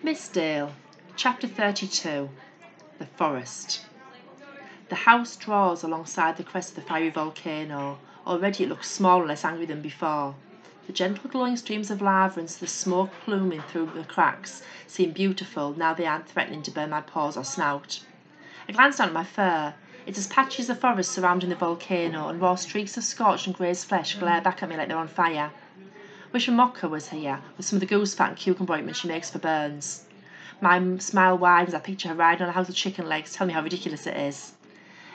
Miss Dale, Chapter 32 The Forest. The house draws alongside the crest of the fiery volcano. Already it looks smaller and less angry than before. The gentle glowing streams of lava and the smoke pluming through the cracks seem beautiful now they aren't threatening to burn my paws or snout. I glance down at my fur. It's as patchy as the forest surrounding the volcano, and raw streaks of scorched and grazed flesh glare back at me like they're on fire. Wish Mocha was here with some of the goose fat and cucumber ointment she makes for burns. My smile widens as I picture her riding on a house of chicken legs, telling me how ridiculous it is.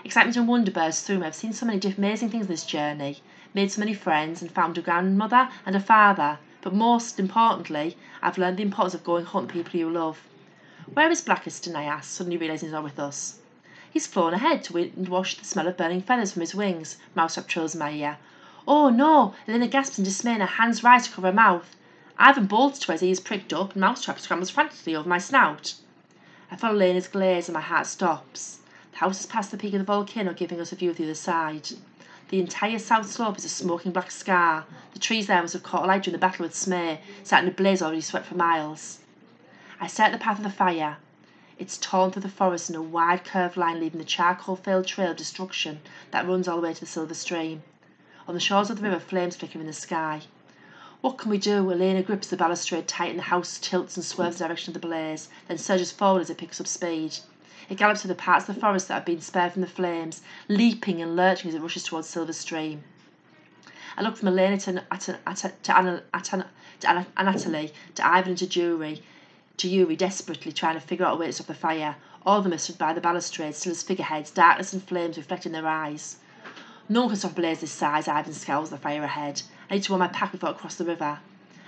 Excitement and wonder bursts through me. I've seen so many amazing things this journey, made so many friends, and found a grandmother and a father. But most importantly, I've learned the importance of going to people you love. Where is Blackiston? I asked, suddenly realising he's not with us. He's flown ahead to wind and wash the smell of burning feathers from his wings, Mousetrap trills in my ear. Oh no! Elena gasps in dismay and her hands rise to cover her mouth. Ivan bolts to his ears pricked up, and Mousetrap scrambles frantically over my snout. I follow Lena's glaze and my heart stops. The house has passed the peak of the volcano, giving us a view of the other side. The entire south slope is a smoking black scar. The trees there must have caught light during the battle with Zmey, set in a blaze already swept for miles. I stare at the path of the fire. It's torn through the forest in a wide curved line, leaving the charcoal-filled trail of destruction that runs all the way to the silver stream. On the shores of the river, flames flicker in the sky. What can we do? Elena grips the balustrade tight and the house tilts and swerves in the direction of the blaze, then surges forward as it picks up speed. It gallops through the parts of the forest that have been spared from the flames, leaping and lurching as it rushes towards Silver Stream. I look from Elena to, at, to, Anna, Anna, to Anatoly, to Ivan and to Yuri, to Yuri desperately trying to figure out a way to stop the fire. All of them are stood by the balustrade, still as figureheads, darkness and flames reflecting their eyes. No one can stop a blaze this size, Ivan scowls the fire ahead. I need to warm my pack before I cross the river.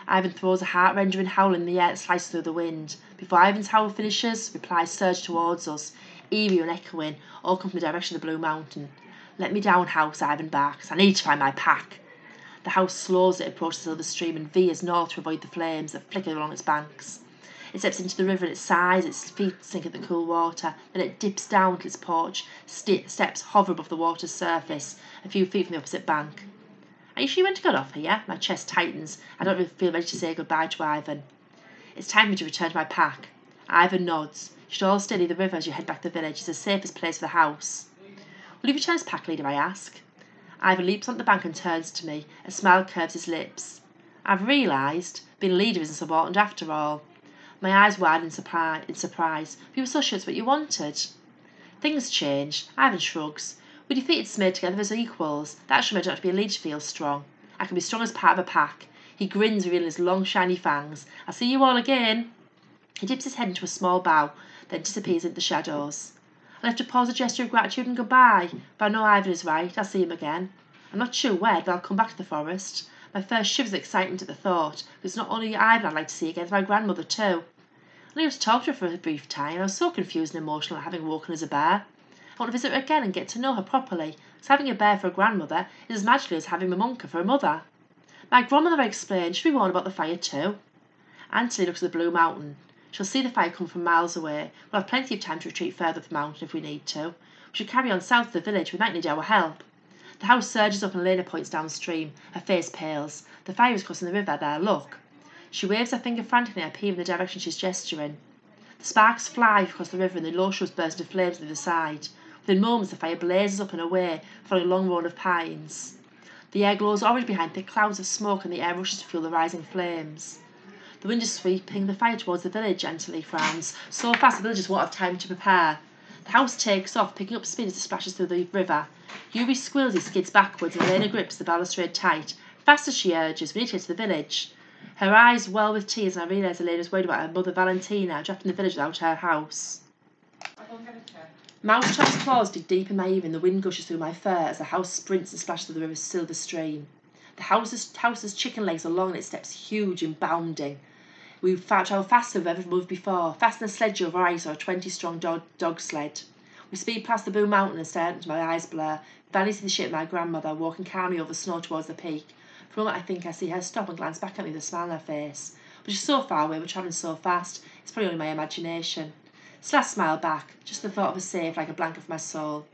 Ivan throws a heart-rending howl in the air that slices through the wind. Before Ivan's howl finishes, replies surge towards us, eerie and echoing, all come from the direction of the Blue Mountain. Let me down, house, Ivan barks. I need to find my pack. The house slows as it approaches the silver stream and veers north to avoid the flames that flicker along its banks. It steps into the river and it sighs, its feet sink in the cool water, then it dips down to its porch, st- steps hover above the water's surface, a few feet from the opposite bank. Are you sure you want to get off here? My chest tightens. I don't really feel ready to say goodbye to Ivan. It's time for me to return to my pack. Ivan nods. You should all study the river as you head back to the village. It's the safest place for the house. Will you return as pack leader? I ask. Ivan leaps on the bank and turns to me. A smile curves his lips. I've realised being leader isn't important after all. My eyes widen in, surprise. In surprise. You were so sure it's what you wanted. Things change. Ivan shrugs. We defeated Zmey together as equals. That should make me not to be a leader feel strong. I can be strong as part of a pack. He grins, revealing his long, shiny fangs. I'll see you all again. He dips his head into a small bow, then disappears into the shadows. I left to pause a gesture of gratitude and goodbye, but I know Ivan is right. I'll see him again. I'm not sure where, but I'll come back to the forest. My first shivers of excitement at the thought, it's not only Ivan I'd like to see again, it's my grandmother too. I only got to her for a brief time. I was so confused and emotional at having woken as a bear. I want to visit her again and get to know her properly, because having a bear for a grandmother is as magical as having a monka for a mother. My grandmother I explained, should we warn about the fire too? Anthony looks at the Blue Mountain. She'll see the fire come from miles away. We'll have plenty of time to retreat further up the mountain if we need to. We should carry on south to the village. We might need our help. The house surges up and Lena points downstream. Her face pales. The fire is crossing the river there, look. She waves her finger frantically at Pete in the direction she's gesturing. The sparks fly across the river and the low shrubs burst into flames on the other side. Within moments the fire blazes up and away, following a long row of pines. The air glows orange behind thick clouds of smoke and the air rushes to fuel the rising flames. The wind is sweeping the fire towards the village, Anthony frowns. So fast the villagers won't have time to prepare. The house takes off, picking up speed as it splashes through the river. Yuri squeals, he skids backwards, and Elena grips the balustrade tight. Faster, she urges, we need to get to the village. Her eyes well with tears, and I realise Elena's worried about her mother Valentina, trapped in the village without her house. Mousetrap's claws dig deep in my ear, and the wind gushes through my fur as the house sprints and splashes through the river's silver stream. The house's, house's chicken legs are long and its steps huge and bounding. We travel faster than ever moved before, faster than a sledge over ice or a 20 strong dog, dog sled. We speed past the Blue Mountain and stare into my eyes blur. Barely see the of my grandmother walking calmly over snow towards the peak. For a moment, I think I see her stop and glance back at me with a smile on her face. But she's so far away, we're travelling so fast, it's probably only my imagination. I smile back, just the thought of her safe like a blanket for my soul.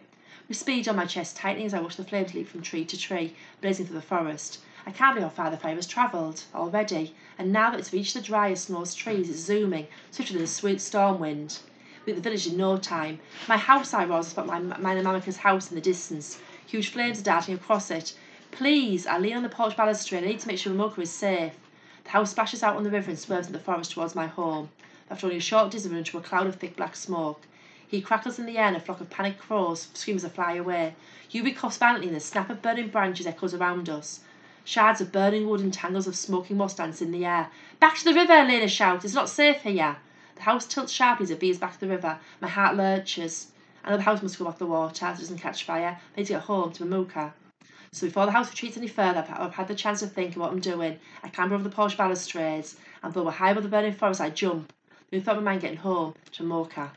We speed on my chest tightening as I watch the flames leap from tree to tree, blazing through the forest. I can't believe how far the fire has travelled already, and now that it's reached the drier, snows trees, it's zooming swifter than a sweet storm wind. We're at the village in no time. My house, I was, but my, my and house in the distance. Huge flames are darting across it. Please, I lean on the porch balustrade. I need to make sure Mamochka is safe. The house splashes out on the river and swerves in the forest towards my home. After only a short distance, into a cloud of thick black smoke. He crackles in the air and a flock of panicked crows screams as fly away. Yuri coughs violently and the snap of burning branches echoes around us. Shards of burning wood and tangles of smoking moss dance in the air. Back to the river, Lena shouts. It's not safe here. The house tilts sharply as it veers back to the river. My heart lurches. I know the house must go off the water so it doesn't catch fire. I need to get home to Mamochka. So before the house retreats any further, I've had the chance to think of what I'm doing. I clamber over the porch balustrades, and though we're high above the burning forest, I jump. The thought of my mind getting home to Mocha.